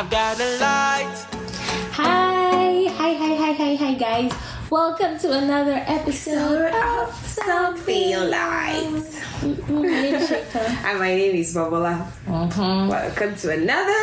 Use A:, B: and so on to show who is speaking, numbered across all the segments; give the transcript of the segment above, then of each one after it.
A: I've got a light.
B: Hi, hi, hi, hi, hi, hi, guys. Welcome to another episode of
C: Something Light.
B: Mm-hmm.
C: And my name is Bobola.
B: Mhm.
C: Welcome to another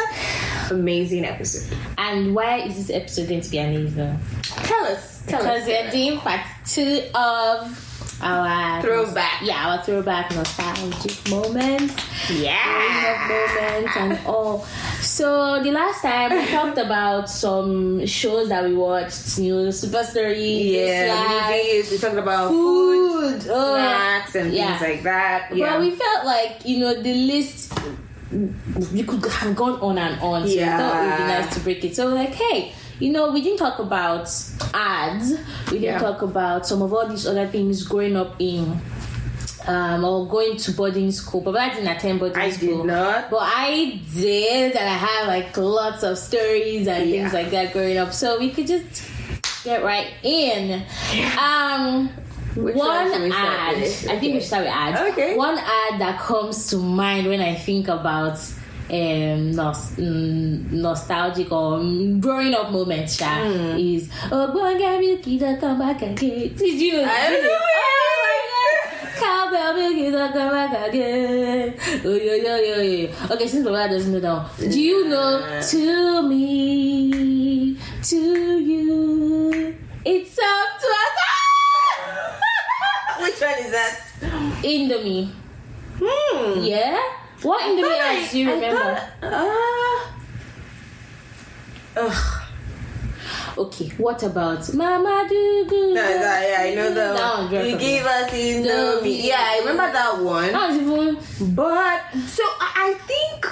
C: amazing episode.
B: And why is this episode going to be amazing?
C: Tell us. Tell
B: Because
C: us.
B: we're doing part two of our
C: Throwback.
B: Yeah, our throwback nostalgic moments.
C: Yeah.
B: moments and all. So the last time we talked about some shows that we watched, you know, Super Story,
C: Yeah, movies. We talked about food,
B: food, oh,
C: snacks, and
B: yeah.
C: things like that. Yeah.
B: But we felt like you know the list. We could have gone on and on, so we thought it would be nice to break it. So we're like, hey, you know, we didn't talk about ads. We didn't
C: Yeah.
B: talk about some of all these other things growing up in. Um, or going to boarding school, but I didn't attend boarding
C: I
B: school.
C: did not.
B: But I did, and I have like lots of stories and things like that growing up. So we could just get right in. Um,
C: Which
B: one
C: one should we start
B: ad. I think we should start with ads.
C: Okay.
B: One ad that comes to mind when I think about um nos- mm, nostalgic or mm, growing up moments sha,
C: Hmm.
B: is oh boy get milky to come back again did you
C: I
B: did
C: know
B: you?
C: it.
B: oh my god cowbell milky to come back again oh yo yo yo yo okay since Baba doesn't know that one, do you know to me to you it's up to us
C: Which one is that?
B: Indomie
C: Hmm.
B: yeah what Indomie
C: the I-
B: do you remember
C: thought- Ah. ugh.
B: Okay, what about Mama Do Do?
C: No, that, yeah, I know that,
B: That
C: one. You gave us Indomie. Yeah, I remember that one.
B: That was even
C: But so I think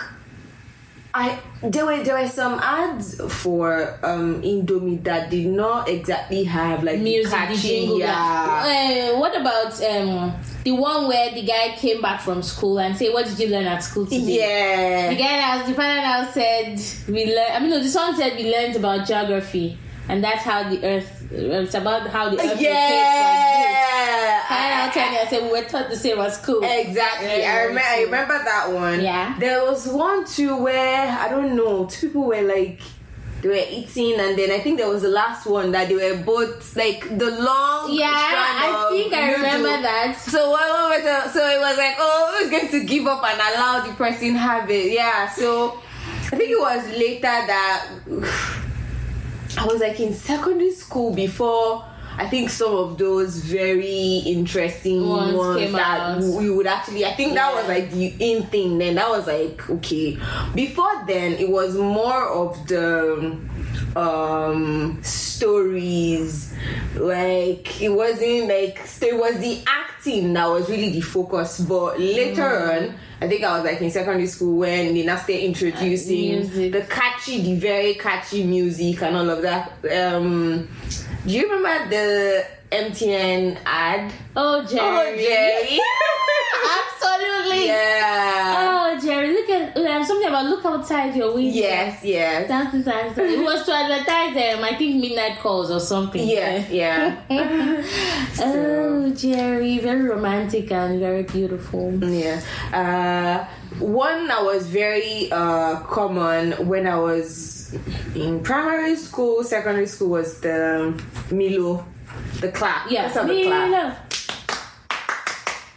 C: I there were there were some ads for um Indomie that did not exactly have like
B: music,
C: catchy,
B: jingle.
C: yeah.
B: Uh, what about um the one where the guy came back from school and say, "What did you learn at school today?"
C: Yeah.
B: The guy now, the father now said, "We learn." I mean, no, the song said we learned about geography, and that's how the Earth. Uh, it's about how the uh, Earth like this.
C: Yeah.
B: I'll tell you, I said we were taught the same at school.
C: Exactly.
B: Yeah,
C: I remember. I remember that one.
B: Yeah.
C: There was one too where I don't know. Two people were like they were eating, and then I think there was the last one that they were both like the long.
B: Yeah,
C: strand
B: I think I
C: noodle.
B: remember that.
C: So what what was it? So it was like, oh, who's going to give up and allow the person have it? Yeah. So I think it was later that I was like in secondary school before. I think some of those very interesting
B: Ones
C: ones, that
B: out.
C: we would actually. I think that was like the in thing. Then that was like okay. Before then, it was more of the um stories. Like it wasn't like so it was the acting that was really the focus. But later
B: Mm.
C: on i think i was like in secondary school when they now started introducing the catchy the very catchy music and all of that. Um do you remember the mtn ad
B: Oh, Jerry.
C: oh jerry
B: Absolutely.
C: yeah
B: Oh, Jerry, look at um, something about look outside your window.
C: yes yes
B: Something, something. It was to advertise them. I think midnight calls or something.
C: yeah yeah
B: Oh, Jerry, very romantic and very beautiful.
C: Yeah. Uh, one that was very uh, common when I was in primary school, secondary school was the Milo, the clap.
B: Yeah,
C: have the clap.
B: Milo.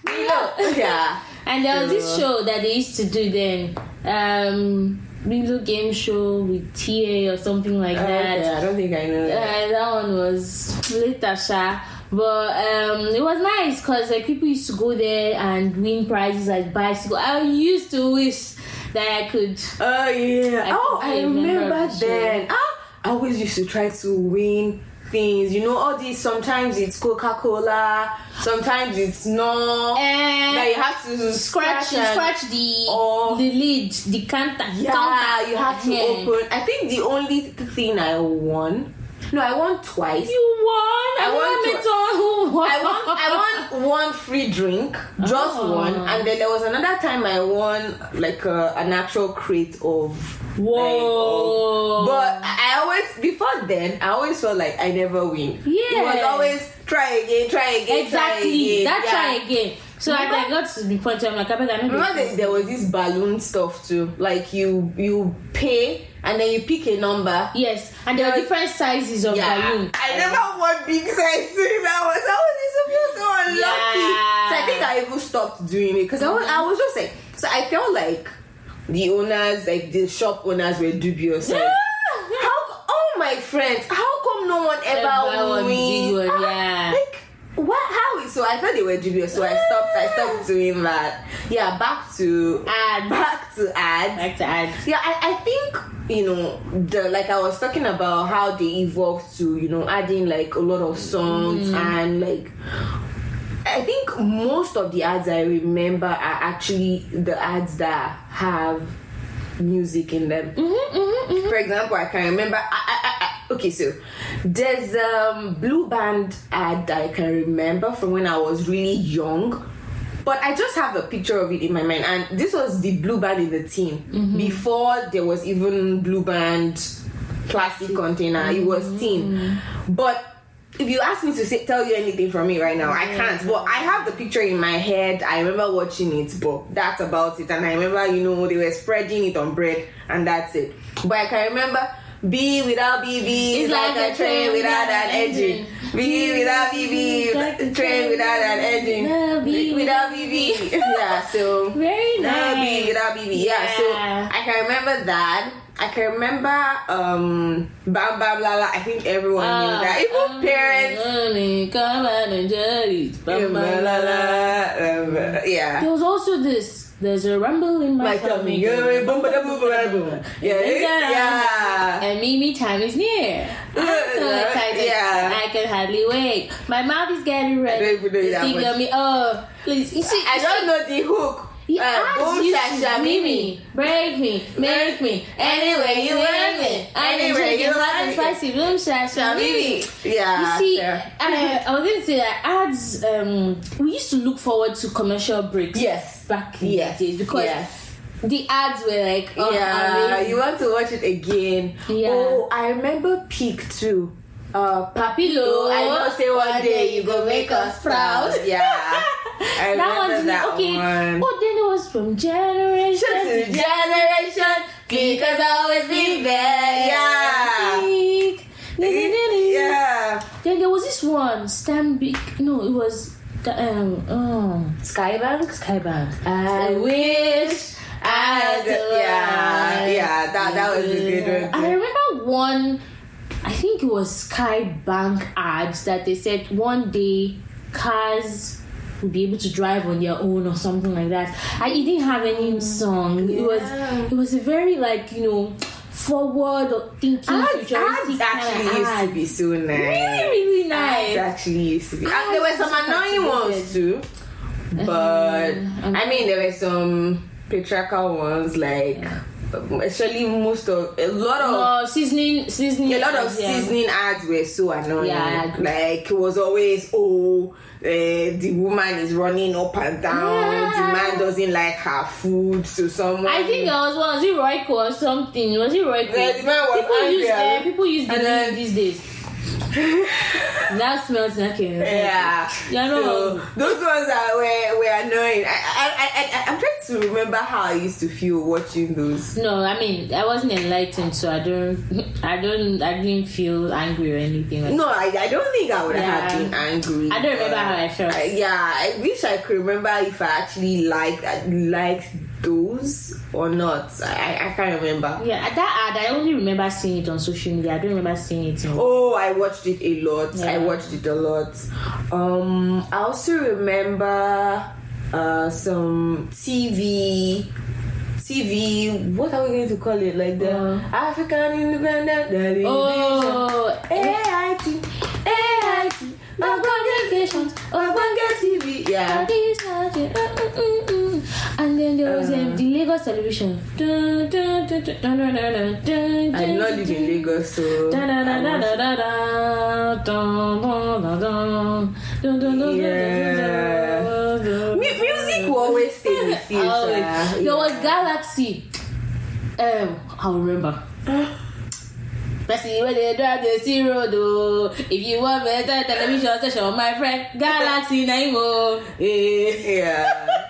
C: Milo. Yeah.
B: And there was this show that they used to do then. Um, Milo game show with TA or something like that.
C: Okay, I don't think I know that.
B: Uh, that one was later, sha. But um, it was nice because like people used to go there and win prizes like bicycle. I used to wish that I could.
C: Oh yeah.
B: I-
C: oh,
B: I remember
C: remember, then. Ah, I always used to try to win things. You know, all these. Sometimes it's Coca Cola. Sometimes it's no.
B: And
C: that you have to
B: scratch,
C: scratch
B: the
C: or-
B: the lid, the counter.
C: Yeah,
B: counter.
C: you have to
B: Yeah.
C: open. I think the only thing I won. No, I won twice.
B: You won. I,
C: I
B: want
C: want
B: to
C: to-
B: who won.
C: I won. I won one free drink, just
B: Oh.
C: one, and then there was another time I won like a, an actual crate of.
B: Whoa.
C: But I always before then I always felt like I never win.
B: Yeah.
C: it was always try again, try again, try
B: exactly
C: again.
B: that
C: Yeah.
B: try again So like, I got to the point where I'm like, I beg, I know
C: Remember there was this balloon stuff too. Like you you pay and then you pick a number.
B: Yes, and there are different sizes of balloon.
C: I never want big size. That was I was so, so unlucky.
B: Yeah.
C: So I think I even stopped doing it because I was I was just like so I felt like the owners like the shop owners were dubious. Like, how oh my friends, how come no one ever,
B: Ever big
C: Ah,
B: yeah.
C: Like what how so I thought they were dubious, so I stopped I stopped ah. doing that. Yeah, back to
B: Ads.
C: back to ads.
B: back to add.
C: Yeah, I, I think you know the like I was talking about how they evolved to you know adding like a lot of songs mm. and like I think most of the ads I remember are actually the ads that have music in them. Mm-hmm, mm-hmm, mm-hmm. For example, I can remember. I, I- okay, so there's um blue band ad that I can remember from when I was really young. But I just have a picture of it in my mind, and this was the blue band in the team before there was even blue band plastic container. It was tin, but if you ask me to say, tell you anything from me right now, I can't. But I have the picture in my head. I remember watching it, but that's about it. And I remember, you know, they were spreading it on bread, and that's it. But I can remember. B without BB is like, a train without an engine. B without BB,
B: Like a
C: train without an engine.
B: No, B
C: without BB. yeah, so
B: Very
C: no
B: nice.
C: B without BB. Yeah, so I can remember that. I can remember um Bam Bam Lala. I think everyone knew
B: Ah,
C: that. Even parents.
B: Only come and enjoy it. Bam, bam,
C: la,
B: la,
C: la,
B: la.
C: um, yeah.
B: There was also this. There's a rumble in my
C: My tummy.
B: tummy.
C: Yeah, boom, ba, boom, ba, boom. Yeah, yeah.
B: And Mimi time is near. I'm so excited.
C: yeah.
B: I can hardly wait. My mouth is getting red.
C: I don't even know that much.
B: me. Oh, please. You see,
C: I don't know the hook.
B: He
C: Uh, boom,
B: you
C: sha,
B: to
C: sha, Mimi.
B: me, break me, make me, anyway you want me, anyway
C: you want me.
B: spicy boom sha sha
C: Mimi.
B: Mimi.
C: Yeah.
B: You see,
C: yeah.
B: I, I was going to say that ads. Um, we used to look forward to commercial breaks.
C: Yes.
B: back in
C: Yes.
B: the days because
C: yes.
B: the ads were like, oh,
C: yeah,
B: amazing.
C: you want to watch it again.
B: Yeah.
C: Oh, I remember Peak too. Uh,
B: Papilo,
C: I know. Say one day you go make us proud. Yeah, I
B: that one's
C: that
B: okay.
C: one.
B: Oh, then it was from generation
C: To generation, Peak has always been there. Yeah, yeah.
B: Then there was this one, Stanbic. No, it was the, um, oh,
C: Skye Bank.
B: Skybank.
C: I wish I. Yeah, yeah. That that was a good one.
B: I remember one. I think it was Skye Bank ads that they said one day cars will be able to drive on their own or something like that. I it didn't have any song. It was it was a very like you know forward or thinking
C: Ads, ads actually
B: of
C: used
B: ads.
C: to be so nice.
B: really really nice.
C: Ads actually used to be. And
B: Ads
C: there were some annoying ones too, but
B: Um,
C: I mean there were some patriarchal ones like, especially most of a lot of.
B: No seasoning seasoning.
C: a lot of
B: yeah.
C: seasoning ads were so annoying.
B: Yeah,
C: like it was always oh, uh, the woman is running up and down.
B: Yeah.
C: The man doesn't like her food, so someone.
B: I think there was one. Was it Royco or something? Was it Royco?
C: Yeah, the man was
B: people
C: angry,
B: use uh, people use the
C: then-
B: these days. that smells like a
C: Yeah.
B: Yeah, no.
C: So those ones are were, were annoying. I, I, I, I, I'm trying to remember how I used to feel watching those.
B: No, I mean I wasn't enlightened, so I don't, I don't, I didn't feel angry or anything. Like
C: No, I, I don't think I would have been angry.
B: I don't remember how I felt.
C: I- yeah, I wish I could remember if I actually liked liked those or not. I, I can't remember.
B: Yeah, that ad I only remember seeing it on social media. I don't remember seeing it in.
C: Oh, I watched it a lot. I watched it a lot. Um, I also remember uh, some TV. TV. What are we going to call it? Like the
B: Uh.
C: African Independent Television.
B: Oh,
C: AIT. AIT.
B: my communications.
C: Ogbonge TV. Yeah.
B: And then there was uh, um, the Lagos
C: celebration. I'm not living in Lagos, so. Yeah. Music will always stay in
B: the
C: future.
B: There was Galaxy. Um, I'll remember. Messi when they drive the zero, road. If you want better television station, my friend, Galaxy Naimo.
C: Yeah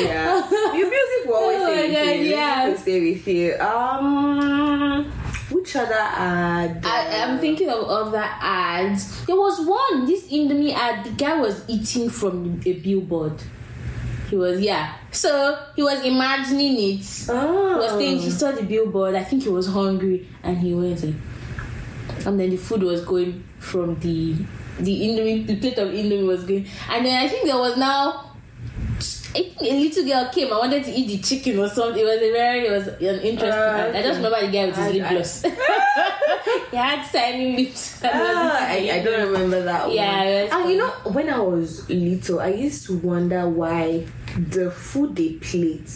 C: yeah. Your music will always
B: Oh
C: stay with you.
B: Yeah.
C: will stay with you. Um, which other ad?
B: I, I'm thinking of other ads. There was one, this Indomie ad, the guy was eating from a billboard. He was, yeah. So he was imagining it.
C: Oh.
B: He was saying he saw the billboard. I think he was hungry, and he went like, and then the food was going from the the indomie, the plate of indomie was going, and then I think there was now. I think a little girl came. I wanted to eat the chicken or something. It was a very, it was an interesting.
C: Uh,
B: I just remember the guy with his
C: I-
B: lip
C: I-
B: gloss. he had tiny lips. and he was
C: Ah, I, I don't remember that
B: Yeah,
C: one.
B: it was
C: and you know, when I was little, I used to wonder why the food they plate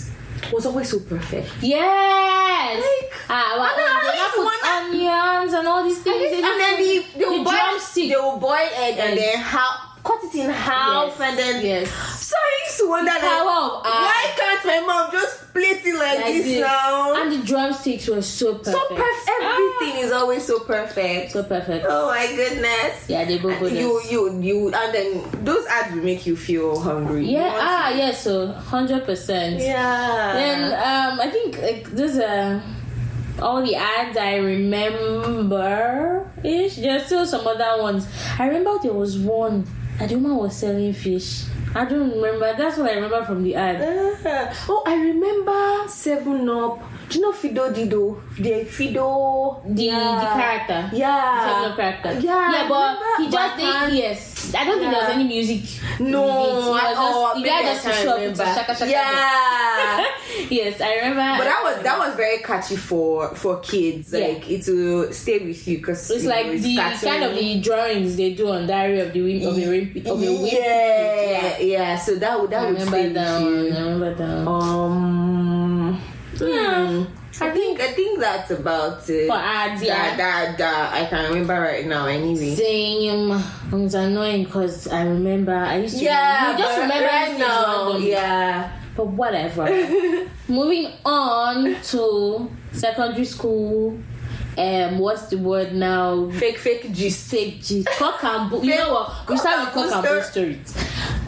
C: was always so perfect.
B: Yes.
C: Like,
B: ah, well,
C: and I
B: they put onions and all these things.
C: and then the, they will
B: the
C: boil,
B: drumstick.
C: they will boil egg and
B: Yes.
C: then how cut it in half
B: Yes,
C: and then
B: yes.
C: So I used to wonder like,
B: power
C: why can't my mom just plate it like,
B: like
C: this,
B: this.
C: now?
B: And the drumsticks were so perfect.
C: so perfect. Everything is always so perfect.
B: So perfect.
C: Oh my goodness.
B: Yeah, they both
C: you you you and then those ads will make you feel hungry.
B: Yeah, ah, yeah, so 100%.
C: yeah.
B: Then um, I think like there's a all the ads I remember ish. There's still some other ones. I remember there was one. Woman was selling fish. I don't remember. That's what I remember from the ad.
C: Ah. oh, I remember Seven Up. Do you know Fido Dido? The Fido.
B: The
C: yeah.
B: the character.
C: Yeah.
B: The Seven Up character.
C: Yeah,
B: Yeah, but he just did yes. I don't think there was any music.
C: No,
B: in it. It was just,
C: oh,
B: the
C: maybe
B: just to show up shaka shaka.
C: Yeah.
B: yes, I remember.
C: But that was that was very catchy for for kids.
B: Yeah.
C: Like it will stay with you because
B: It's like the kind of the drawings they do on Diary of the Wimp of a Wimp of a Wimp.
C: yeah, yeah. So that would that
B: I
C: would stay
B: that
C: with
B: one.
C: you.
B: I remember that one.
C: Um.
B: Yeah.
C: hmm. I think I think that's about it.
B: For ads, yeah.
C: that that I can remember right now. Anyway.
B: Same. Um, it's annoying because I remember I used to.
C: Yeah,
B: you just remember
C: right now. Yeah.
B: But whatever. Moving on to secondary school. Um, what's the word now?
C: Fake fake gist.
B: Fake gist. Cock and bull. You know what? We start with cock and bull stories.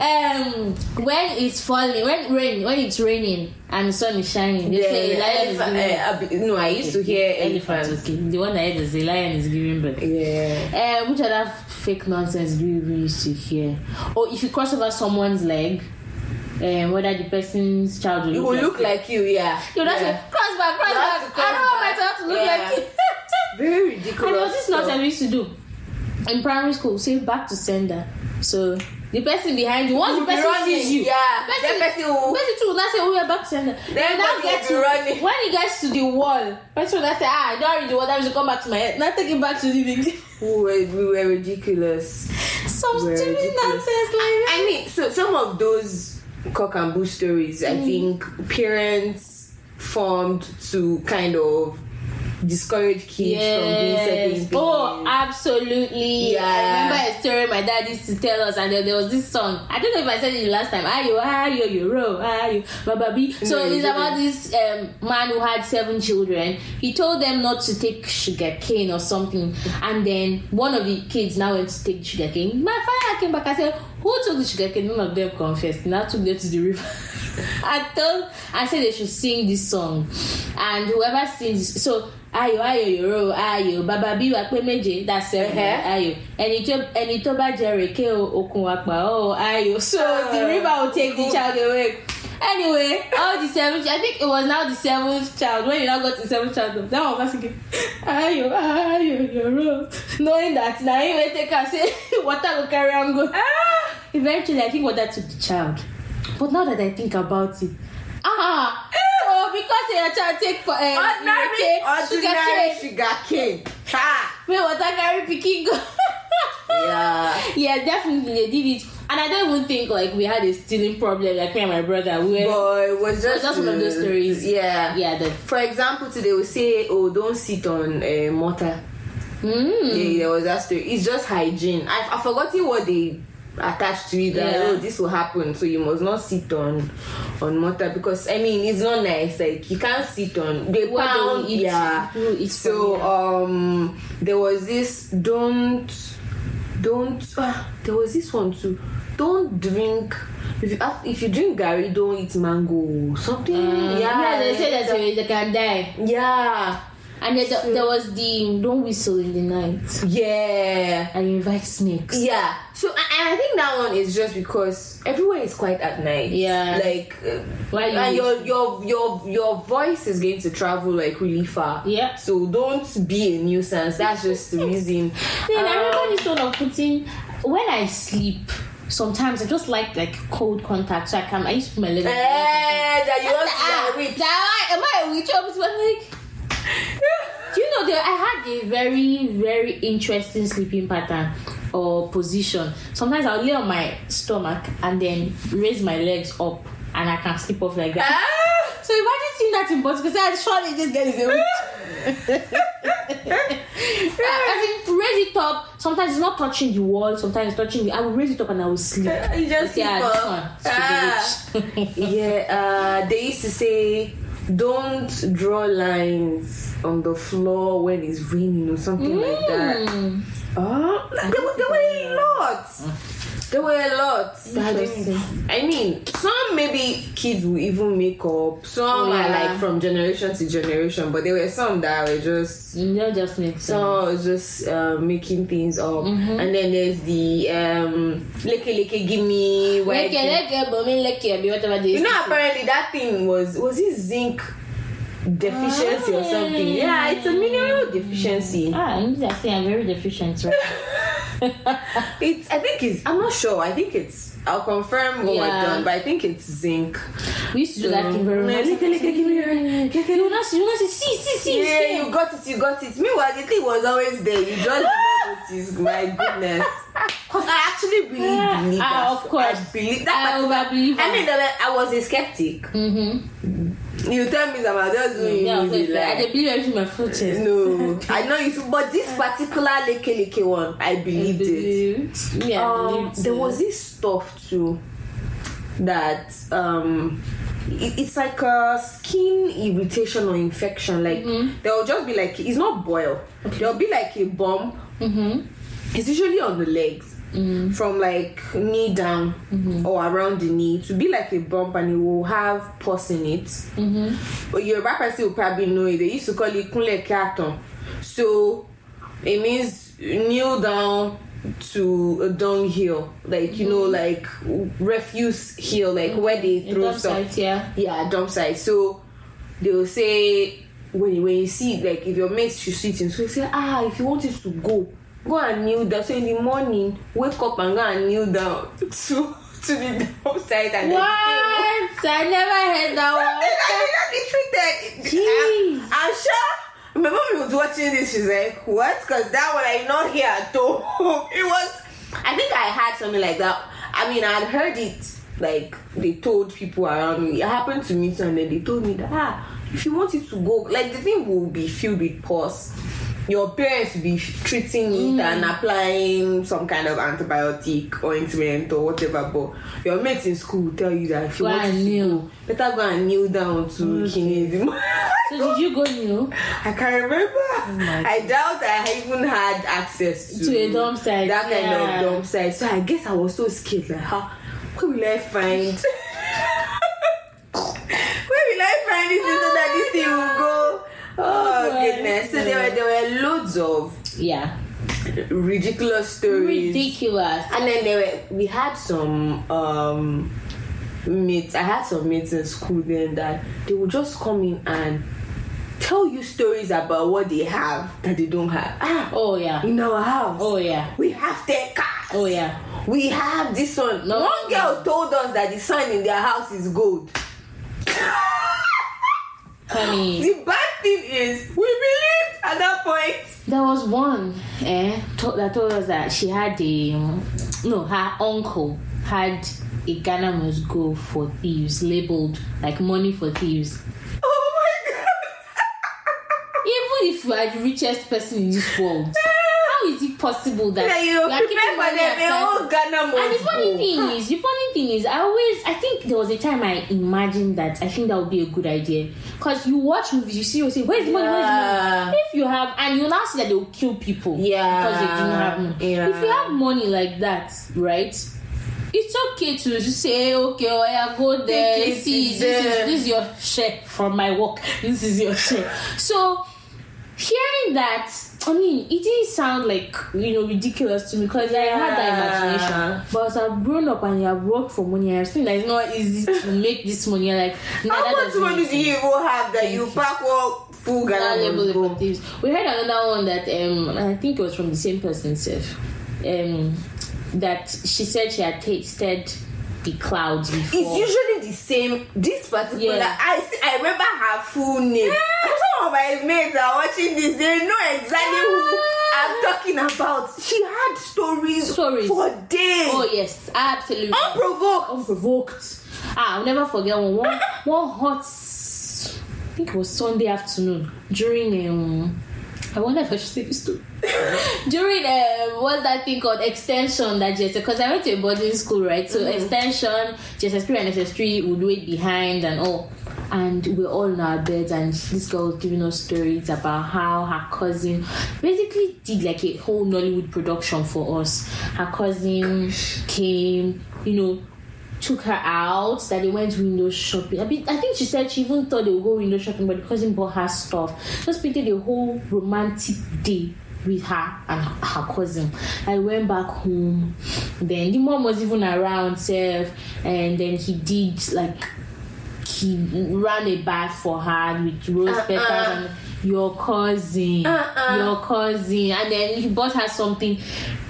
B: Um, when it's falling, when rain, when it's raining and the sun is shining, they say a lion is giving.
C: uh, no, I used to hear
B: elephant.
C: elephants.
B: Okay, the one I heard is the lion is giving birth.
C: Yeah.
B: Uh, which other fake nonsense do you used to hear? Or if you cross over someone's leg, um, whether the person's child will
C: It will look like you, yeah.
B: you know,
C: yeah.
B: say, cross back, cross back. I don't want my
C: cross
B: child to look
C: back.
B: like you.
C: Very
B: and
C: ridiculous.
B: there was this
C: stuff.
B: nonsense we used to do in primary school. Say back to sender. So the person behind you, once the person
C: running,
B: sees you,
C: yeah.
B: person,
C: That person will-
B: person too will not say, "Oh, we're back to sender." Then now
C: Everybody
B: get
C: will
B: to
C: running.
B: when he gets to the wall, person will not say, "Ah, I don't read the wall. That means come back to my head." Not take it back to the beginning.
C: We were, we were ridiculous.
B: Some
C: We're
B: stupid
C: ridiculous.
B: nonsense like that.
C: I mean, so some of those cock and bull stories,
B: Mm.
C: I think parents formed to kind of discourage kids from doing certain things.
B: Oh, absolutely.
C: Yeah.
B: I remember a story my dad used to tell us, and then there was this song. I don't know if I said it last time. Ayo, ayo, yoro, ayo, bababi. So
C: No, you
B: it's about this um, man who had seven children. He told them not to take sugar cane or something, and then one of the kids now went to take sugar cane. My father came back and said, "Who took the sugar cane?" None of them confessed. Now took them to the river. I told, I said they should sing this song, and whoever sings, so ayo ayo yoro ayo baba bí wàá pé méje seven.
C: Uh-huh.
B: ayo ẹni tó bá jẹ rèké o okun wa pa ọ. Ayo so the river will take the child away. Anyway all the seven i think it was now the seventh child. When you now got the seventh child that one was again ayo ayo yoro knowing that na him wey take am say water go carry am go. Eventually i think water took the child. But now that i think about it ah because your to take for um,
C: ordinary,
B: sugar
C: ordinary
B: cane
C: sugar cane. Ha!
B: make water carry pikin go.
C: Yeah.
B: yeah, definitely they did it, and I don't even think like we had a stealing problem like me and my brother. We were
C: But it was just,
B: just one of those
C: uh,
B: stories.
C: Yeah.
B: yeah, the
C: For example, today we say, "Oh, don't sit on uh, mortar."
B: mm,
C: Yeah, there was that story. It's just hygiene. I I forgotten what they attached to it that
B: Yeah.
C: oh this will happen so you must not sit on on mortar because i mean it's not nice like you can't sit on the
B: What
C: pound
B: eat,
C: yeah. So
B: from
C: um there was this don't don't ah, there was this one too. Don't drink if you have, if you drink gary don't eat mango something
B: Uh,
C: yeah.
B: yeah, they say that they, they can die.
C: yeah
B: And then the, there was the don't whistle in the night
C: yeah
B: and you invite snakes.
C: Yeah. So and I think that one is just because everywhere is quiet at night.
B: Yeah.
C: Like uh,
B: Why you
C: and your your your your voice is going to travel like really far.
B: Yeah.
C: So don't be a nuisance. That's just the reason.
B: Then I
C: Um,
B: remember this one of putting when I sleep. Sometimes I just like like cold contact, so I can. I used to put my leg. wall.
C: Eh, that you want to
B: Ah,
C: like,
B: that- am I a witch? I was like, you know that I had a very very interesting sleeping pattern or position. Sometimes I'll lay on my stomach and then raise my legs up, and I can sleep off like that.
C: Ah!
B: So imagine seeing that in Portugal. Say, surely this girl is a witch. I think raise it up. Sometimes it's not touching the wall. Sometimes it's touching the. I will raise it up and I will sleep.
C: You just
B: yeah,
C: sleep
B: this
C: off. Ah.
B: She's a witch.
C: Yeah, uh, they used to say, don't draw lines on the floor when it's raining or something like that.
B: Mm.
C: Oh, there, were- there were a lot. There were a lot. I. I mean, some maybe kids will even make up. Some
B: Oh,
C: are like from generation to generation, but there were some that were just
B: That just sense.
C: some just uh, making things up.
B: Mm-hmm.
C: And then there's the um, leke leke gimme.
B: Leke, leke, bomi, leke, whatever they
C: you know, apparently that thing was was it zinc deficiency or something?
B: Ah.
C: Yeah, it's a mineral deficiency.
B: Ah, I need to say I'm very deficient, right?
C: It's I think it's I'm not sure. I think it's I'll confirm what
B: Yeah.
C: we're done, but I think it's zinc.
B: we used to do that thing very much.
C: leke, leke, give me your- leke, leke.
B: You you see, see, see.
C: Yeah, you got it, you got it. Meanwhile, the thing was always there. You just did not notice. My goodness. Because I actually really believe that.
B: of course.
C: I believe that.
B: I
C: I mean, I was a skeptic.
B: Mm-hmm.
C: You tell me that I'm just doing
B: Yeah, okay, I dey believe everything my chest.
C: No, I know you. But this particular leke leke one, I believed it.
B: Yeah, I
C: Um,
B: believed
C: there
B: it.
C: was this stuff too that um, it, it's like a skin irritation or infection. Like
B: Mm-hmm.
C: there will just be like it's not boil. okay. There'll be like a bump.
B: Mm-hmm.
C: It's usually on the legs. From like knee down
B: Mm-hmm.
C: or around the knee to be like a bump and it will have pus in it.
B: Mm-hmm.
C: But your person will probably know it. They used to call it kunle katon. So it means kneel down to a dunghill, like you know, like refuse hill, like where they throw
B: dump
C: stuff.
B: site, yeah.
C: Yeah, dump site. So they will say when you, when you see like if your mates should sit in, so you say ah if you want it to go, go and kneel down. So in the morning, wake up and go and kneel down to to the dump site and then
B: What? I never heard that one.
C: I treated.
B: Jeez.
C: I'm, I'm sure. My mom was watching this. She's like, "What?" Because that one I not here at all. It was. I think I had something like that. I mean, I had heard it. Like they told people around me. It happened to me too, and then they told me that ah, if you want it to go, like the thing will be filled with pus. Your parents be treating it mm. and applying some kind of antibiotic ointment or whatever. But your mates in school will tell you that if you
B: Go
C: want to
B: kneel.
C: better go and kneel down to kinesis.
B: So did you go new?
C: I can't remember.
B: Oh
C: I doubt I even had access to,
B: To a dump site,
C: That kind
B: yeah.
C: of dump site. So I guess I was so scared. Like, how? Where will I find? where will I find this thing so that this thing will go? Oh
B: my
C: goodness! So there were there were loads of
B: Yeah.
C: ridiculous stories.
B: Ridiculous.
C: And then there were we had some um mates. I had some mates in school then that they would just come in and tell you stories about what they have that they don't have. Ah,
B: Oh yeah.
C: in our house,
B: Oh yeah.
C: we have ten cars.
B: Oh yeah.
C: We have this one.
B: No.
C: One girl told us that the sun in their house is gold.
B: Honey.
C: The bad thing is, we believed at that point.
B: There was one eh, to- that told us that she had a no, her uncle had a Ghana must go for thieves labeled like money for thieves.
C: Oh my god.
B: Even if you are the richest person in this world, how is it possible that
C: Yeah, you
B: are
C: prepare
B: keeping money aside
C: Ghana
B: and the funny
C: go.
B: thing is, the funny thing is, I always, I think there was a time I imagined that I think that would be a good idea. Because you watch movies, you see, you say, where's the money, where's the money? If you have, and you now see that they will kill people
C: Yeah.
B: because they didn't have money.
C: Yeah.
B: If you have money like that, right? It's okay to just say, okay, oh, yeah, go there,
C: it
B: see, this is, this is your share from my work. This is your share. So, hearing that i mean it didn't sound like you know ridiculous to me because i had that imagination. But as i've grown up and i've worked for money i've seen that it's not easy to make this money like
C: How much money do you even have that you pack one full Ghana
B: level
C: must
B: of
C: go?
B: activities. we heard another one that um i think it was from the same person self um that she said she had tasted the clouds before
C: It's usually the same. This particular,
B: Yeah.
C: I see, I remember her full name. Some of my mates are watching this. They know exactly who I'm talking about. She had stories,
B: Stories.
C: for days,
B: oh yes absolutely
C: unprovoked.
B: unprovoked. Ah, I'll never forget one one, one hot. I think it was Sunday afternoon during um. I wonder if I should say this too. during um, what's that thing called? Extension that JS because I went to a boarding school right? So extension JSS3 and SS3 would wait behind and all. And we we're all in our beds and this girl was giving us stories about how her cousin basically did like a whole Nollywood production for us. Her cousin came you know took her out that they went window shopping. I mean, I think she said she even thought they would go window shopping, but the cousin bought her stuff. Just painted a whole romantic day with her and her cousin. I went back home. Then the mom was even around, self, and then he did like he ran a bath for her with rose
C: Uh-uh.
B: petals and your cousin,
C: Uh-uh.
B: your cousin, and then he bought her something.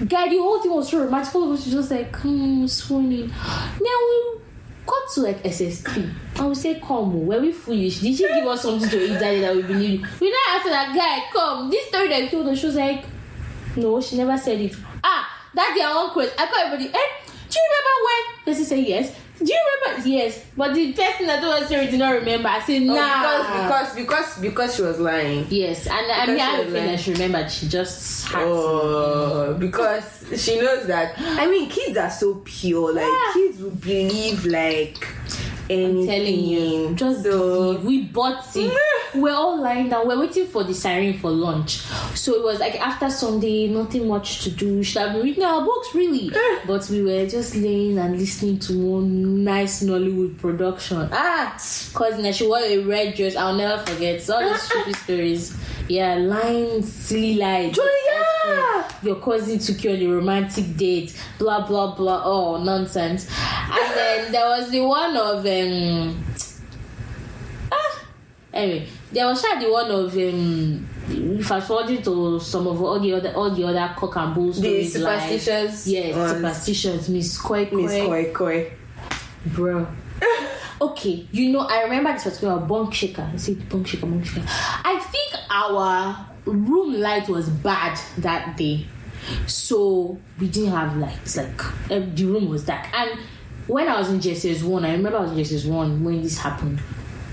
B: Guy, the whole thing was so romantic. All of us just like, hmm, swooning. Then we got to like SS3. I would say, come, were we foolish? Did she give us something to eat that that we believe? We now asked that guy, come. This story that you told us, she was like, no, she never said it. Ah, that day I quote. I call everybody. Eh, do you remember when? Person say yes. Do you remember? Yes. But the person that told story did not remember. I said oh, nah.
C: Oh, because because because because she was lying.
B: yes, and I mean
C: she
B: I don't think she remembered. She just had to.
C: Oh, because she knows that. I mean, kids are so pure. Like
B: Yeah.
C: kids will believe like anything.
B: telling you, just
C: so.
B: believe. we bought it. we're all lying down. We're waiting for the siren for lunch. So it was like after Sunday, nothing much to do. We Should have been reading our books, really. but we were just laying and listening to one nice Nollywood production. Ah, cousin, she wore a red dress. I'll never forget. All those stupid stories. Yeah, lying, silly lies.
C: Yeah.
B: Your cousin took you on a romantic date, blah blah blah. Oh, nonsense. And then there was the one of um. Ah, anyway, there was the one of um. Fast forwarding to some of all the other all the other cock and bull
C: The
B: stories. like- yes, superstitions. Miss Koi
C: Miss
B: Koi,
C: Koi Koi.
B: bro. Okay, you know, I remember this particular bunk shaker. I said bunk shaker, bunk shaker. I think our room light was bad that day, so we didn't have lights. Like the room was dark. And when I was in JSS one, I remember I was in JSS one when this happened.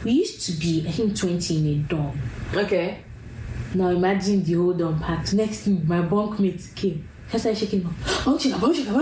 B: We used to be, I think, twenty in a dorm.
C: Okay.
B: Now imagine the whole dorm packed. Next thing, my bunkmate came. I started shaking up. Bunk shaker, bunk shaker. Hey,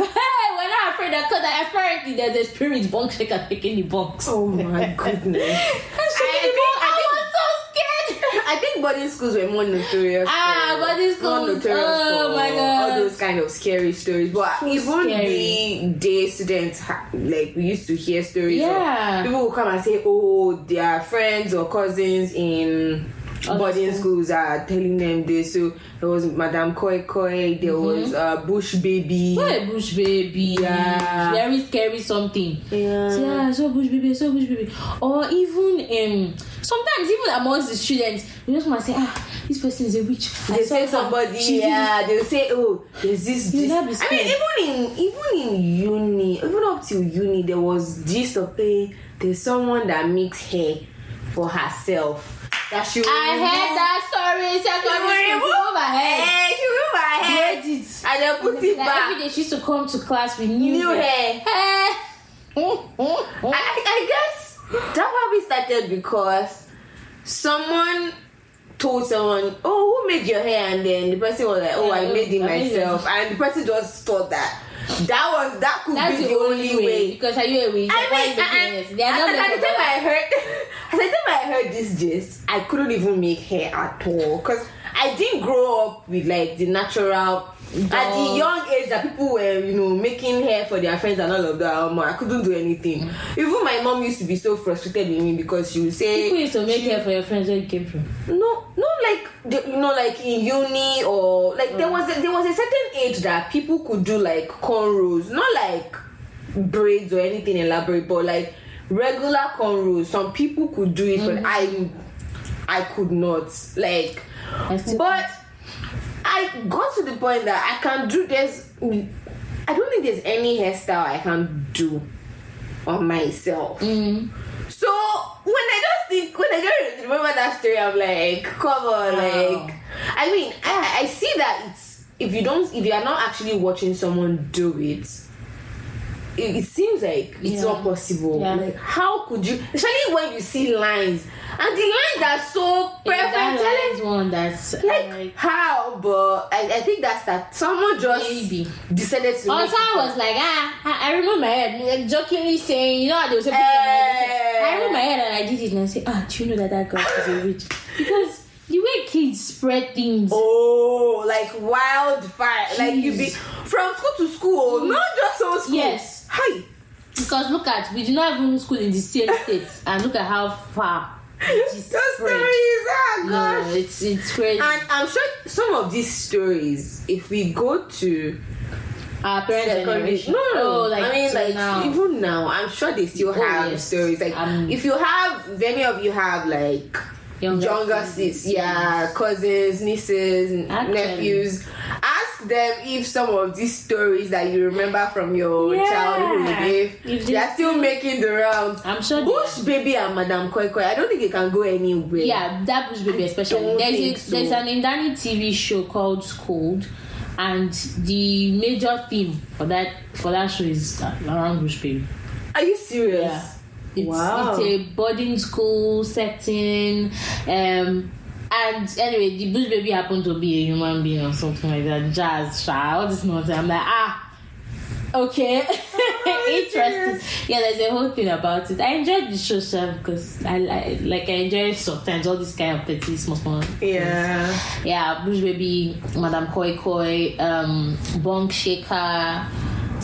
B: we're not afraid that because apparently there's a spirit bunk shaker taking the bunks.
C: Oh my goodness.
B: I,
C: I think- I think-
B: was so scared.
C: I think boarding schools were more notorious.
B: Ah,
C: for,
B: boarding
C: more
B: schools.
C: notorious
B: Oh
C: for
B: my God.
C: all those kind of scary stories. But
B: So
C: even
B: scary.
C: the day students, ha- like we used to hear stories. of
B: Yeah.
C: people will come and say, "Oh, their friends or cousins in."
B: Other
C: boarding
B: schools.
C: are telling them this. So there was Madame Koi Koi, there was uh, Bush Baby.
B: What a bush baby.
C: Yeah.
B: Very scary something.
C: Yeah.
B: So, yeah, saw bush baby, so bush baby. Or even um sometimes even amongst the students, you just want to say, ah, this person is a witch.
C: They say somebody,
B: She
C: yeah, they'll say, oh, there's this. This. I mean, even in even in uni, even up till uni, there was this of there's someone that makes hair for herself. That she will
B: I
C: remove-
B: heard that story.
C: She
B: Secondary school.
C: remove
B: Over
C: her
B: head.
C: hair. She will remove her hair
B: Braid it.
C: and then put it
B: Like,
C: back.
B: every day she used to come to class with new,
C: New hair.
B: Hair. Eh.
C: I, I I guess that probably started because someone told someone, "Oh, who made your hair?" and then the person was like, "Oh, I made it
B: I made it.
C: myself," and the person just thought that that was that could
B: That's
C: be
B: the,
C: the only way.
B: Because are you a?
C: I mean,
B: you making
C: and,
B: it? They are not
C: at the time I heard, at the time I heard this gist, I couldn't even make hair at all because I didn't grow up with like the natural. At the young age that people were, you know, making hair for their friends and all of that, um, I couldn't do anything.
B: Mm.
C: Even my mom used to be so frustrated with me because she would say,
B: People used to make hair for your friends where you came from.
C: no no like you know like in uni or like there was a, there was a certain age that people could do like cornrows. Not like braids or anything elaborate but like regular cornrows. Some people could do it but i i could not. Like
B: I
C: but i got to the point that i can do this. I don't think there's any hairstyle i can do on myself.
B: Mm.
C: So when I just think, when I just remember that story, I'm like, come on, like, I mean, I, I see that it's if you don't, if you are not actually watching someone do it, it, it seems like it's
B: Yeah.
C: not possible.
B: Yeah.
C: Like, how could you, especially when you see lines and the lines are so
B: Yeah,
C: perfect.
B: that
C: you're
B: one that's
C: like,
B: like,
C: how? But I, I think that's that someone just
B: Maybe.
C: decided to. Make
B: someone was like, ah, I, I remove my head, like, jokingly saying, you know how they was say,
C: Eh.
B: I remove my head and I did it, and I say, ah, do you know that that girl is a witch? Because the way kids spread things,
C: Oh, like wildfire. Like you be from school to school, not just from school.
B: Yes.
C: Hi.
B: because look at, we do not even school in the same state, and look at how far it is
C: The
B: spread.
C: stories, oh
B: No, it's it's crazy.
C: And I'm sure some of these stories, if we go to
B: Our parents' generation.
C: no, no,
B: oh, like
C: I mean, like
B: now.
C: even now, I'm sure they still
B: Oh,
C: have
B: yes.
C: stories. Like
B: Um,
C: if you have, if any of you have like
B: Younger
C: younger, sis, yeah, cousins, nieces,
B: Actually.
C: nephews, ask them if some of these stories that you remember from your
B: Yeah.
C: childhood, if,
B: If
C: they are still making the rounds.
B: I'm sure
C: Bush Baby and Madame Koi Koi, I don't think it can go anywhere.
B: Yeah, that Bush Baby especially.
C: don't
B: There's a,
C: so.
B: there's an Ndani TV show called Scold, and the major theme for that for that show is around Bush Baby.
C: Are you serious?
B: Yeah. It's,
C: Wow.
B: it's a boarding school setting. Um, and anyway, the Bush Baby happened to be a human being or something like that. Jazz, sha, all this nonsense. I'm like, ah, okay. Interesting. Yeah, there's a whole thing about it. I enjoyed the show, sha, because I, I like I enjoy sometimes all this kind of petty small small. things.
C: Yeah.
B: Yeah, Bush Baby, Madame Koi Koi, um, Bunk Shaker.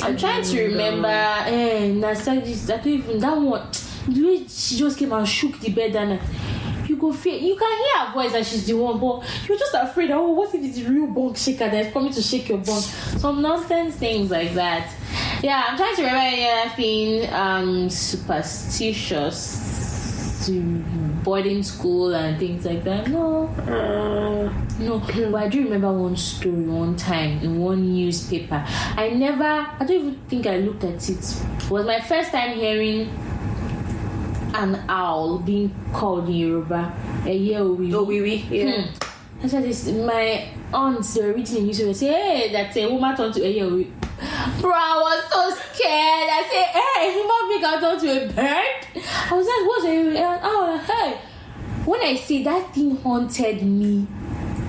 B: I'm trying to remember. Eh, Nasagis, I don't even that one. The way she just came and shook the bed and you go feel you can hear her voice that she's the one, but you're just afraid. Oh, what if it's the real bunk shaker that's coming to shake your bunk? Some nonsense things like that. Yeah, I'm trying to remember anything um superstitious to boarding school and things like that. No, no, but I do remember one story one time in one newspaper. I never, I don't even think I looked at it. It was my first time hearing an owl being called in Yoruba. A year.
C: Oh, wee wee. Yeah. Hmm.
B: I said this. My aunts were reading the newspaper. Say, hey, that's a woman turned to a year old. Bro, I was so scared. I said, hey, human being got turned to a bird. I was like, what's a oh hey. When I see that thing haunted me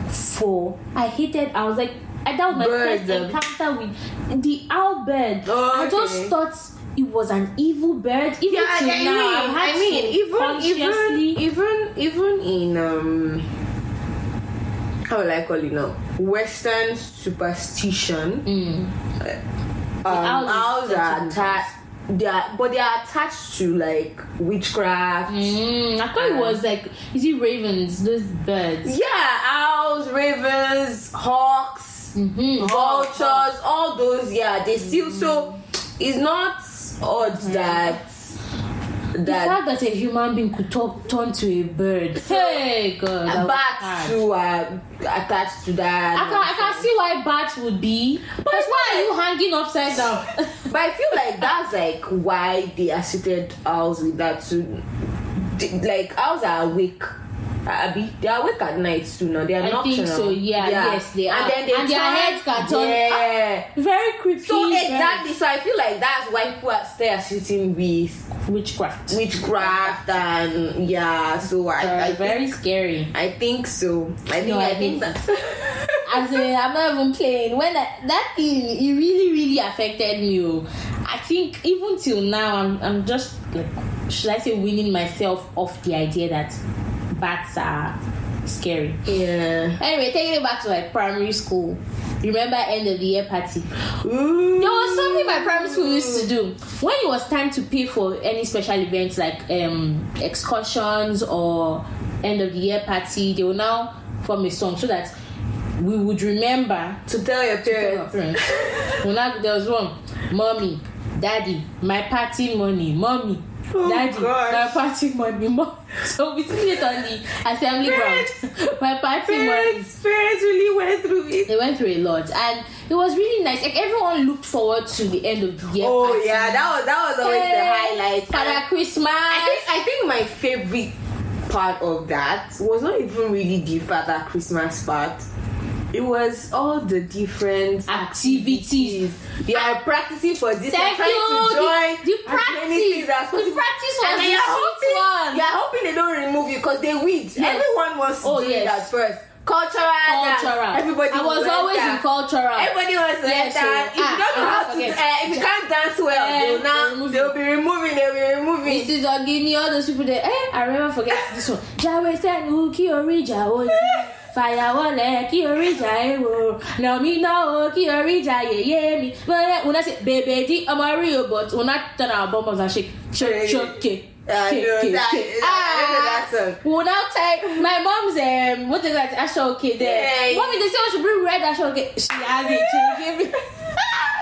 B: for I hated I was like I, that was my
C: Birds,
B: first encounter with the owl bird.
C: Oh,
B: I just thought it was an evil bird. Even
C: Yeah, I,
B: till
C: I
B: now,
C: mean,
B: I've had
C: I mean, even even even even in um, how will I call it now? Western superstition.
B: Mm.
C: Um,
B: owls
C: are attached. They are, but they are attached to like witchcraft.
B: Mm, I thought it was like, is it ravens? Those birds.
C: Yeah, owls, ravens, hawks,
B: Mm-hmm.
C: vultures, all those. Yeah, they still. So it's not odd that
B: hmm.
C: that The
B: fact that a human being could talk, turn to a bird. Hey, God.
C: bats too are attached to that.
B: I can, I can see why bats would be. But why are you hanging upside down?
C: But I feel like that's like why they associated owls with that too. Like owls are awake Abi, they are awake at night too now. They are
B: I
C: nocturnal.
B: think so. Yeah, yes, they are.
C: And then they
B: And their heads can turn-
C: Yeah.
B: Very creepy.
C: So exactly. So I feel like that's why people are still associating with
B: witchcraft.
C: witchcraft and yeah. So I,
B: Uh,
C: I
B: very
C: think,
B: scary.
C: I think so. I think
B: No, I
C: I think that.
B: As in, I'm not even playing. When I, that thing, it really, really affected me. oh. I think even till now, I'm, I'm just like, should I say, winning myself off the idea that bats are scary.
C: yeah.
B: Anyway, taking it back to like primary school. Remember end of the year party?
C: Ooh.
B: There was something my primary school used to do when it was time to pay for any special events like um, excursions or end of the year party. They will now form a song so that we would remember
C: to tell your parents.
B: parents. well, now there was one, mommy, daddy, my party money, mommy.
C: Oh,
B: Daddy,
C: gosh.
B: my party money, mom. So we see it on the assembly
C: Parents.
B: ground. My party money.
C: Parents, parents really went through it.
B: They went through a lot, and it was really nice. Like everyone looked forward to the end of the year.
C: Oh
B: party.
C: yeah, that was that was always the highlight.
B: Father
C: And
B: Christmas.
C: I think I think my favorite part of that was not even really the Father Christmas part. It was all the different
B: Activities.
C: They are practicing for this.
B: Thank
C: trying
B: you.
C: to join
B: The- the
C: many as
B: practice. The practice was
C: And
B: the
C: they are
B: sweet
C: hoping,
B: one.
C: They are hoping they don't remove you because they weed. Everyone wants to
B: Oh,
C: do it
B: yes.
C: at first. Cultural,
B: cultural.
C: Everybody
B: I was always
C: enter.
B: in cultural.
C: Everybody was
B: Yes,
C: enter.
B: so-
C: if you
B: ah,
C: don't know how to, uh, if you can't dance well,
B: Eh,
C: they'll now they'll be removing. They'll be removing.
B: Mrs. Ogini, all those people there. Eh, I remember forget this one. Jawe senu ki orija oji. Fàyàwọ́lẹ̀ kí oríjà èwo. Nà mí náà o kí oríjà yèyé mi. Bọ́lá una say bèbè di ọmọ rí o but una turn our bum ups and shake. Shake, shake,
C: Yeah, I know that- I know that song.
B: We now take my mom's um what is that aso oke there.
C: Yeah.
B: Mommy they say oh, she bring red aso oke. She has it. She give me.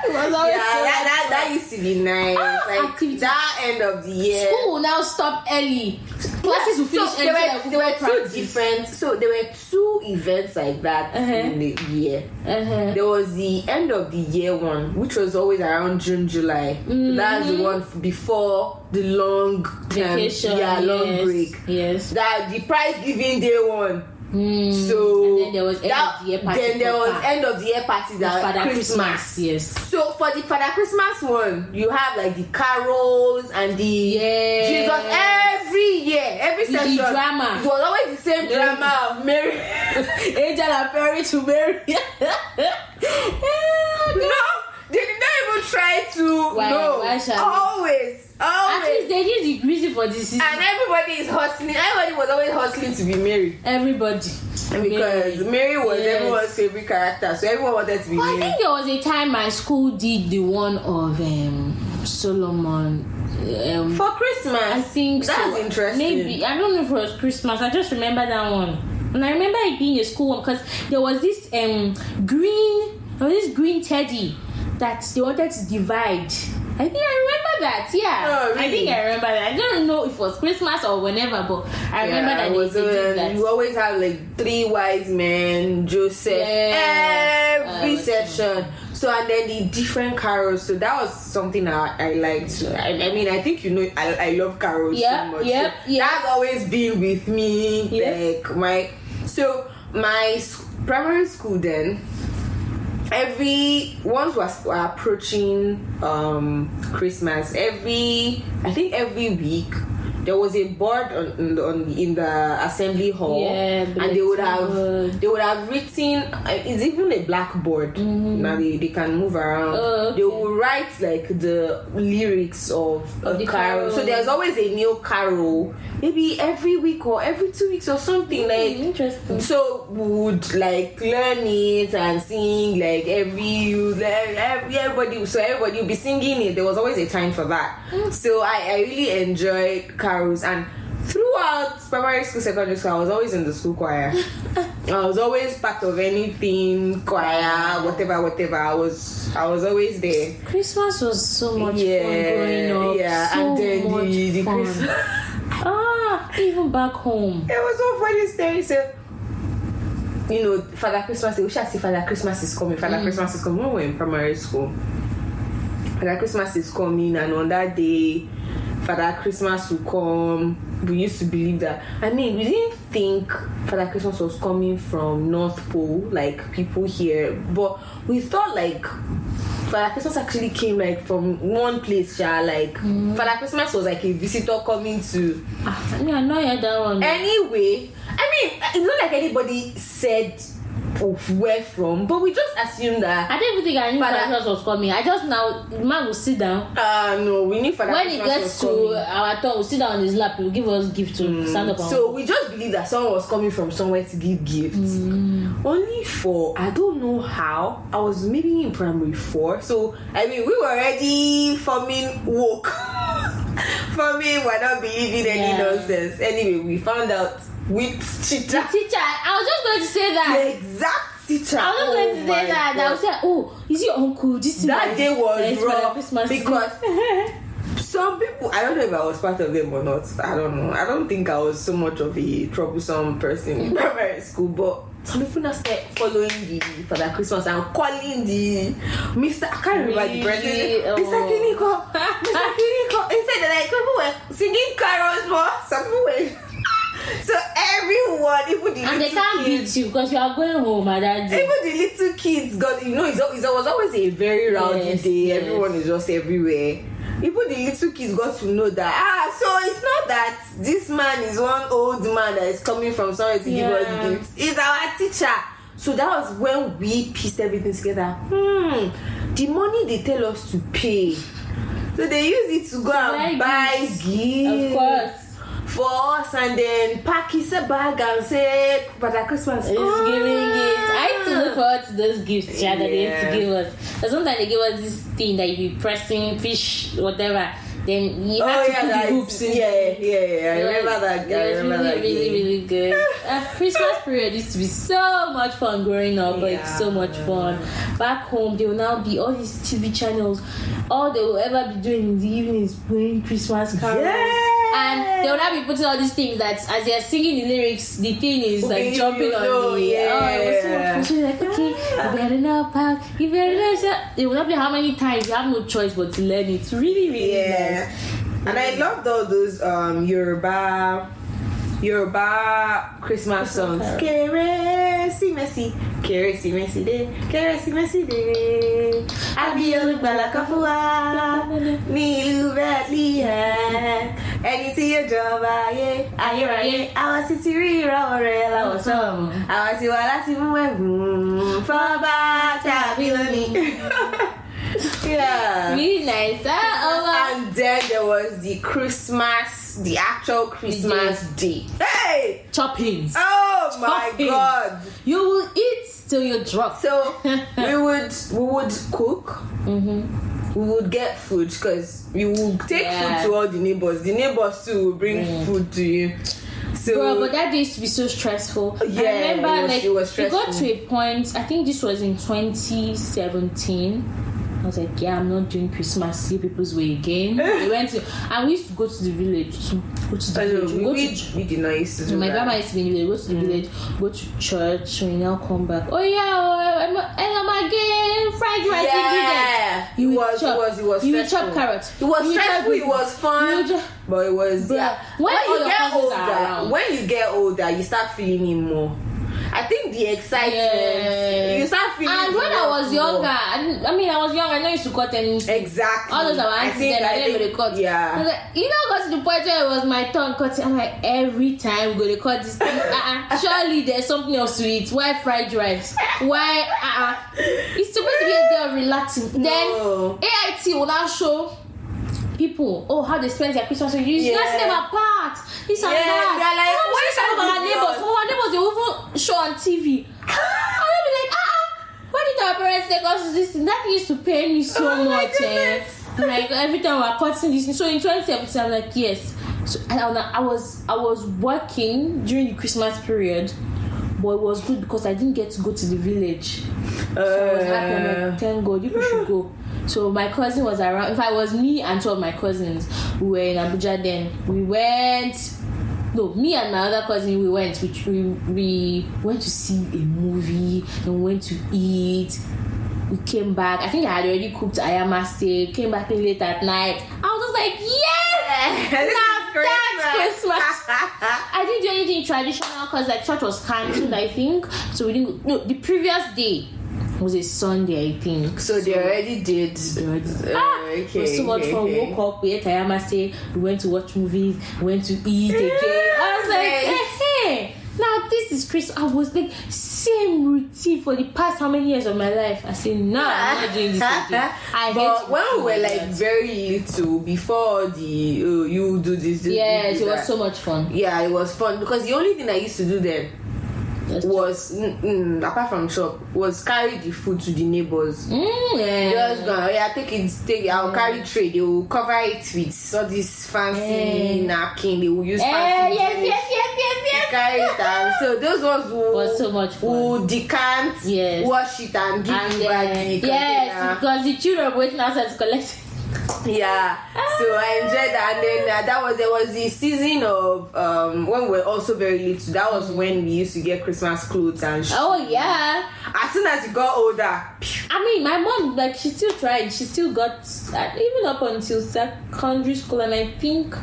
B: was always
C: Yeah,
B: so
C: that, that, that used to be nice.
B: Ah,
C: like
B: activity.
C: that end of the year.
B: School will now stop early. Classes will finish
C: so
B: early.
C: there were, there were two different so there were two events like that
B: Uh-huh.
C: in the year
B: Uh-huh.
C: there was the end of the year one which was always around june july
B: Mm-hmm.
C: that's the one before the long
B: Vacation.
C: yeah long
B: yes,
C: break
B: Yes.
C: that the prize giving day one
B: Mm.
C: so
B: then there was end
C: that,
B: of the year party.
C: then there was end of the year party that
B: Father
C: christmas.
B: Christmas. Yes.
C: So for the Father Christmas one, you have like the carols and the
B: Yes.
C: Jesus every year, every
B: The- the
C: session.
B: drama.
C: It was always the same
B: Yeah.
C: drama of Mary.
B: Angel and Perry to Mary.
C: no, they did not even try to.
B: Why-
C: no,
B: why they?
C: Always,
B: At least they did the greasy for this season.
C: And everybody is hustling. Everybody was always hustling to be Mary
B: Everybody.
C: because Mary was
B: Yes.
C: everyone's favorite character, so everyone wanted to be
B: But I think there was a time my school did the one of um, Solomon. Um,
C: For Christmas,
B: I think
C: that's
B: so.
C: interesting.
B: Maybe I don't know if it was Christmas. I just remember that one, and I remember it being a school one because there was this um green, there was this green teddy that they wanted to divide. I think I remember that. Yeah,
C: Oh,
B: I think? I remember that. I don't know if it was Christmas or whenever, but I remember
C: Yeah,
B: that
C: it
B: they,
C: was,
B: they did that.
C: You always have like three wise men, Joseph,
B: Yeah.
C: every
B: Uh,
C: session. So and then the different carols. So that was something I, I liked. I, I mean, I think you know I, I love carols
B: Yep,
C: so much.
B: yep,
C: so
B: yep.
C: That's always been with me.
B: Yep.
C: Like my so my primary school then. Every once were approaching um Christmas, every I think every week there was a board on, on, in the assembly hall,
B: Yeah,
C: and they would have they would have written. uh, It's even a blackboard now. They, they can move around.
B: Mm-hmm. Oh,
C: They would write like the lyrics of,
B: Of
C: a
B: the
C: carol.
B: carol.
C: So there's always a new carol, maybe every week or every two weeks or something like.
B: interesting.
C: So we would like learn it and sing like every every everybody. So everybody would be singing it. There was always a time for that. So I, I really enjoyed carols and throughout primary school, secondary school, I was always in the school choir. I was always part of anything choir, whatever, whatever. I was I was always there.
B: Christmas was so much
C: Yeah,
B: fun growing up.
C: yeah,
B: so
C: and then
B: much
C: the- the
B: fun.
C: Christmas-
B: ah, even back home.
C: It was so funny story. So, you know, Father Christmas, we should see Father Christmas is coming. Father Christmas is coming. When we were in primary school, Father Christmas is coming, and on that day, Father Christmas would come. We used to believe that. I mean, we didn't think Father Christmas was coming from North Pole, like people here, but we thought like Father Christmas actually came like from one place, yeah. Like Father Christmas was like a visitor coming to.
B: Ah, I mean, I know that one.
C: Anyway, I mean, it's not like anybody said of where from, but we just assumed that.
B: I didn't even think I knew
C: Father-
B: Christmas was coming. I just now, the man will sit down.
C: Uh no, we knew Father
B: when he
C: Christmas
B: gets
C: was
B: to
C: coming.
B: our turn, we'll sit down on his lap. He'll give us gift to stand up.
C: So we just believe that someone was coming from somewhere to give gifts. Only for I don't know how. I was maybe in primary four. So I mean we were already forming woke. forming we're not believing any
B: Yeah.
C: nonsense. Anyway, we found out with teacher.
B: teacher, I was just going to say that.
C: The exact teacher.
B: I was just going to
C: Oh
B: say that. I
C: God.
B: was like, oh, is your uncle? This
C: That day was rough
B: Christmas
C: because some people i don't know if i was part of them or not i don't know i don't think i was so much of a troublesome person in primary school but some people now start following the for that christmas and calling the mr i can't remember the person
B: Really?
C: mr
B: Oh.
C: kiniko mr kiniko instead like people were singing carols but some people were so everyone even the
B: and they can't
C: kids
B: beat you because you are going home at that day.
C: even the little kids got you know it was always a very rowdy
B: Yes,
C: day
B: yes.
C: everyone is just everywhere even the little kids got to know that ah so it's not that this man is one old man that is coming from somewhere to
B: Yeah.
C: give us gifts it's our teacher so that was when we pieced everything together hmm the money they tell us to pay so they use it to go and
B: buy
C: buy
B: gifts.
C: gifts
B: Of course.
C: For us and then pack his bag and say Father Christmas
B: It's giving gifts. I used to
C: Ah.
B: look forward to those gifts yeah, that they used to give us. But sometimes they give us this thing that you be pressing, fish, whatever. Then you have
C: Oh
B: to
C: yeah,
B: put the
C: is-
B: hoops in.
C: yeah, yeah, yeah. I remember that guy. I
B: It was
C: remember
B: really,
C: that
B: really,
C: game.
B: really good. uh, Christmas period used to be so much fun growing up. Like
C: Yeah.
B: so much fun. Back home, there will now be all these TV channels. All they will ever be doing in the evening is playing Christmas carols.
C: Yeah.
B: And they will now be putting all these things that as they are singing the lyrics, the thing is like
C: Okay,
B: jumping
C: you
B: on
C: know,
B: the. Oh, it was so
C: yeah.
B: much fun. She was like, okay, you better know about, you better know. So They will not play how many times. You have no choice but to learn it. Really, really
C: Yeah.
B: nice.
C: And I loved all those um Yoruba Yoruba Christmas songs. Kérésìmesì, Kérésìmesì dé, Kérésìmesì dé. Àbí olùgbàlà kan fún wa ní ìlú Bethlehem. Ẹni tí yóò jọba ayé, ayérayé, àwa sì ti rí ìràwọ̀ rẹ̀ láwọ̀ sọ́ọ̀mù. Àwa ti wá láti mú ẹ̀bùn fọ́ba tàbí lónìí. Yeah.
B: Really nice. Ah, oh.
C: And then there was the Christmas, the actual Christmas day. Hey!
B: choppings.
C: Oh my
B: Toppings.
C: god!
B: You will eat till you drop.
C: So we would we would cook.
B: Mm-hmm.
C: We would get food because we would take
B: Yeah.
C: food to all the neighbors. The neighbors too will bring
B: Mm.
C: food to you. So
B: Bro, but that day used to be so stressful.
C: Yeah,
B: I remember
C: it was-
B: like
C: it was
B: we got to a point. I think this was in 2017. I was like, yeah, I'm not doing Christmas see people's way again. we went to, and we used to go to the village. To go to the
C: I know,
B: village.
C: we,
B: go
C: we,
B: to
C: we did not used to do
B: my
C: that.
B: grandma used to be in the village, go to the mm. village, go to church, we now come back. Oh yeah, oh, oh I'm, I'm again, fried rice
C: Yeah.
B: You
C: it was,
B: chop-
C: it was, it was
B: you will chop carrots.
C: It was
B: You
C: stressful. It was fun,
B: You will
C: but it was
B: Bruh,
C: yeah.
B: when all
C: you get older,
B: around.
C: when you get older, you start feeling it more. I think the excitement,
B: Yes.
C: you start feeling.
B: And when I was younger, I, didn't- I mean, I was young. I know I used to cut anything.
C: exactly.
B: All those
C: I
B: aunties then, I
C: I
B: didn't to cut. I
C: Yeah.
B: was like, you know, got to the point where it was my turn cutting. I'm like, every time we go to cut this thing, uh-uh, surely there's something else to eat. Why fried rice? Why? Uh-uh. It's supposed to be a day of relaxing.
C: No.
B: Then AIT will now show people oh how they spend their Christmas. You
C: Yeah.
B: yeah. see them apart. This and
C: Yeah,
B: that.
C: they're like,
B: oh, see some of
C: can't
B: our neighbors. Some our neighbors they will even show on TV. I'll be like, ah, ah, why did our parents take us to this thing? That used to pain me so
C: Oh
B: much. Eh? Like every time we're cutting this. So in 2017, I'm like, yes. So and I, I was I was working during the Christmas period. But it was good because I didn't get to go to the village. So I was happy. I'm
C: Uh,
B: like, thank God, you should go. So my cousin was around. If I was me and two of my cousins, we were in Abuja then. We went. No, me and my other cousin, we went. Which we we went to see a movie and went to eat. We came back. I think I had already cooked ayamase. Came back in late at night. I was just like, yes,
C: Yeah, this
B: Now
C: is
B: that's
C: Christmas.
B: I didn't do anything traditional because like church was cancelled, I think. So we didn't. No, the previous day was a Sunday, I think.
C: so they already did.
B: Ah,
C: Uh,
B: it was so much
C: okay,
B: fun.
C: okay.
B: Woke up, we ate ayamase, we went to watch movies, we went to eat again. I was like, hey, hey, now this is Chris. I was like, same routine for the past how many years of my life? I said, nah, I'm not doing this again. I
C: but when we were like very little before the uh, you do this, this
B: yes,
C: do
B: it was so much fun.
C: yeah, it was fun because the only thing I used to do then was mm, mm, apart from shop was carry the food to the neighbors.
B: Mm, yeah.
C: Just go, yeah, take it, take it. I'll carry tray. They will cover it with all this fancy
B: Eh.
C: napkin. They will use
B: Eh,
C: fancy.
B: yes,
C: dish.
B: yes, yes, yes, yes.
C: Carry it and so those ones will,
B: Was so much fun.
C: will decant,
B: Yes.
C: wash it and give
B: And
C: back
B: uh,
C: the
B: yes,
C: container.
B: because the children waiting outside to collect.
C: Yeah, so I enjoyed that, and then uh, that was there was the season of um when we were also very little. That was when we used to get Christmas clothes and. Sh-
B: Oh yeah.
C: as soon as you got older,
B: I mean, my mom like she still tried. She still got uh, even up until secondary school, and I think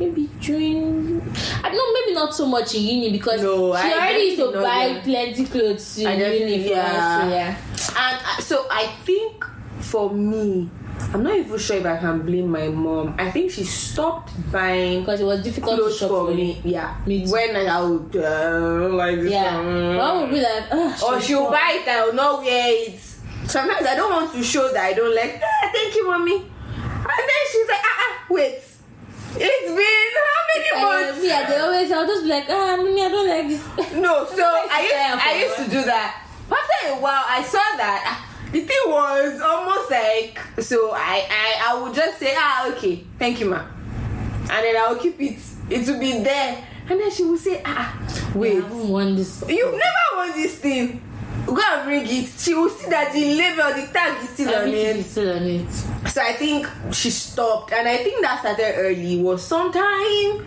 B: maybe during I know maybe not so much in uni because
C: No,
B: she
C: I
B: already used to buy plenty clothes in uni us. So yeah.
C: and uh, so I think for me, I'm not even sure if I can blame my mom. I think she stopped buying
B: Because it was difficult to shop
C: for me. Yeah,
B: Me too.
C: when I would uh, like this.
B: Yeah,
C: um,
B: mom would be like,
C: or she'll buy it I will not wear it. Sometimes I don't want to show that I don't like. Ah, thank you, mommy. And then she's like, ah, ah wait. It's been how many
B: Uh,
C: months?
B: yeah, they always. I'll just be like, ah, mommy, I don't like this.
C: No, so I used, I used to do that. After a while, I saw that ah, the thing was almost like so. I I, I would just say ah okay, thank you ma, and then I will keep it. It will be there, and then she will say ah
B: Wait,
C: wait,
B: I haven't worn this.
C: you've never worn this thing. Go and bring it. She will see that the label, the tag is still on
B: Everything
C: it.
B: is still on it.
C: So I think she stopped, and I think that started early. Was sometime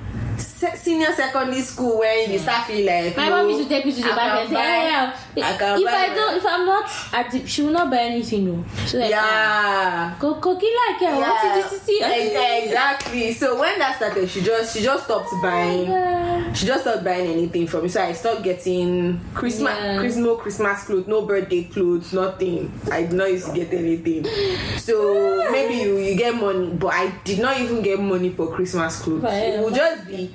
C: senior secondary school when you hmm. start feeling like
B: My mom used to oh, take me to the and say, yeah, yeah. If I don't, if I'm not at the, she will not buy anything. No. Like, ah,
C: Yeah.
B: Go, cookie like yeah. Ah,
C: eh, what
B: is this? this,
C: eh,
B: eh.
C: exactly. So when that started, she just she just stopped ah, buying.
B: Yeah.
C: She just stopped buying anything from me. So I stopped getting Christmas,
B: Yeah.
C: Christmas, no Christmas clothes, no birthday clothes, nothing. I did not used to get anything. So ah. maybe you, you get money, but I did not even get money for Christmas clothes. It would just be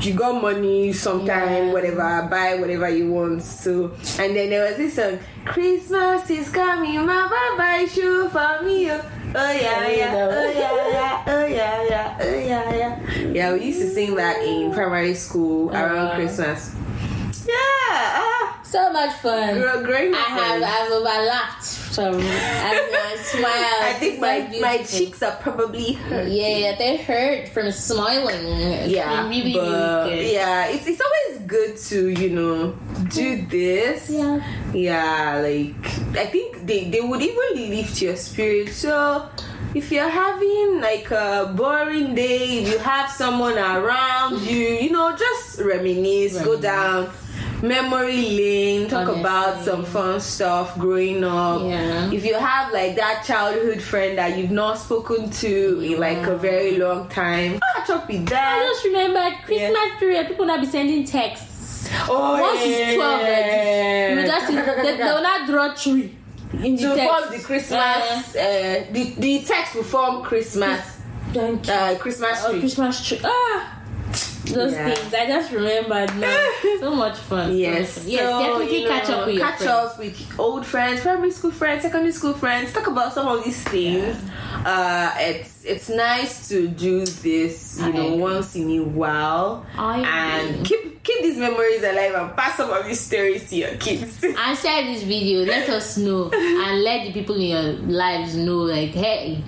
C: you got money sometime,
B: Yeah.
C: whatever, buy whatever you want. So, and then there was this song, Christmas is coming, mama buy shoe for me. Oh, oh yeah, yeah, oh yeah, yeah, oh yeah, yeah, oh yeah, yeah. Yeah, we used to sing that in primary school around
B: Uh.
C: Christmas. Yeah, ah,
B: So much fun.
C: gr- great.
B: I have
C: memories.
B: I've overlapped from and I smiled.
C: I think my my cheeks are probably hurt.
B: Yeah, they hurt from smiling.
C: Yeah,
B: been really,
C: but
B: really good.
C: yeah, it's it's always good to you know do this.
B: Yeah.
C: Yeah, like I think they they would even lift your spirit. So if you're having like a boring day, you have someone around you, you know, just reminisce, go down memory lane, talk
B: Honestly.
C: about some fun stuff growing up.
B: Yeah.
C: If you have like that childhood friend that you've not spoken to in like a very long time, catch up with that.
B: I just remember Christmas period, people now be sending texts.
C: Oh,
B: Once it's 12 like you just they, they will not draw three in the
C: to
B: text.
C: form the Christmas, uh, the the text will form Christmas,
B: Thank you.
C: uh, Christmas
B: Oh,
C: tree.
B: Christmas tree. Ah, those
C: Yeah.
B: things. I just remembered now. so much fun. so
C: Yes,
B: much fun. yes,
C: so,
B: definitely
C: you
B: catch
C: know,
B: up with your
C: catch
B: friends.
C: up with old friends, primary school friends, secondary school friends. Talk about some of these things. Uh, it's it's nice to do this, you
B: I
C: know,
B: agree.
C: once in a while,
B: I
C: and
B: agree.
C: keep keep these memories alive and pass some of these stories to your kids.
B: and share this video let us know and let the people in your lives know like hey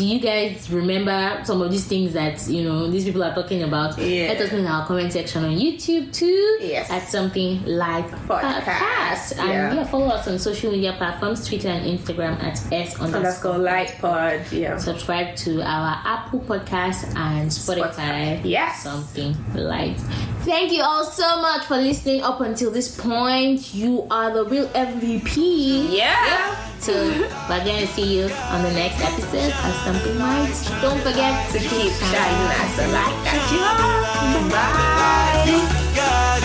B: do you guys remember some of these things that you know these people are talking about
C: Yeah.
B: let us know in our comment section on youtube too
C: Yes.
B: at something like
C: Podcast.
B: podcast and
C: Yeah.
B: yeah. follow us on social media platforms twitter and instagram at s
C: Underscore light pod, yeah.
B: subscribe to our apple podcast and spotify
C: Spotify. Yes.
B: something like thank you all so much for listening up until this point you are the real mvp
C: Yeah.
B: So we're gonna see you on the next episode Something Minds. Don't forget
C: To keep shining as the light that you are. Bye.
A: God,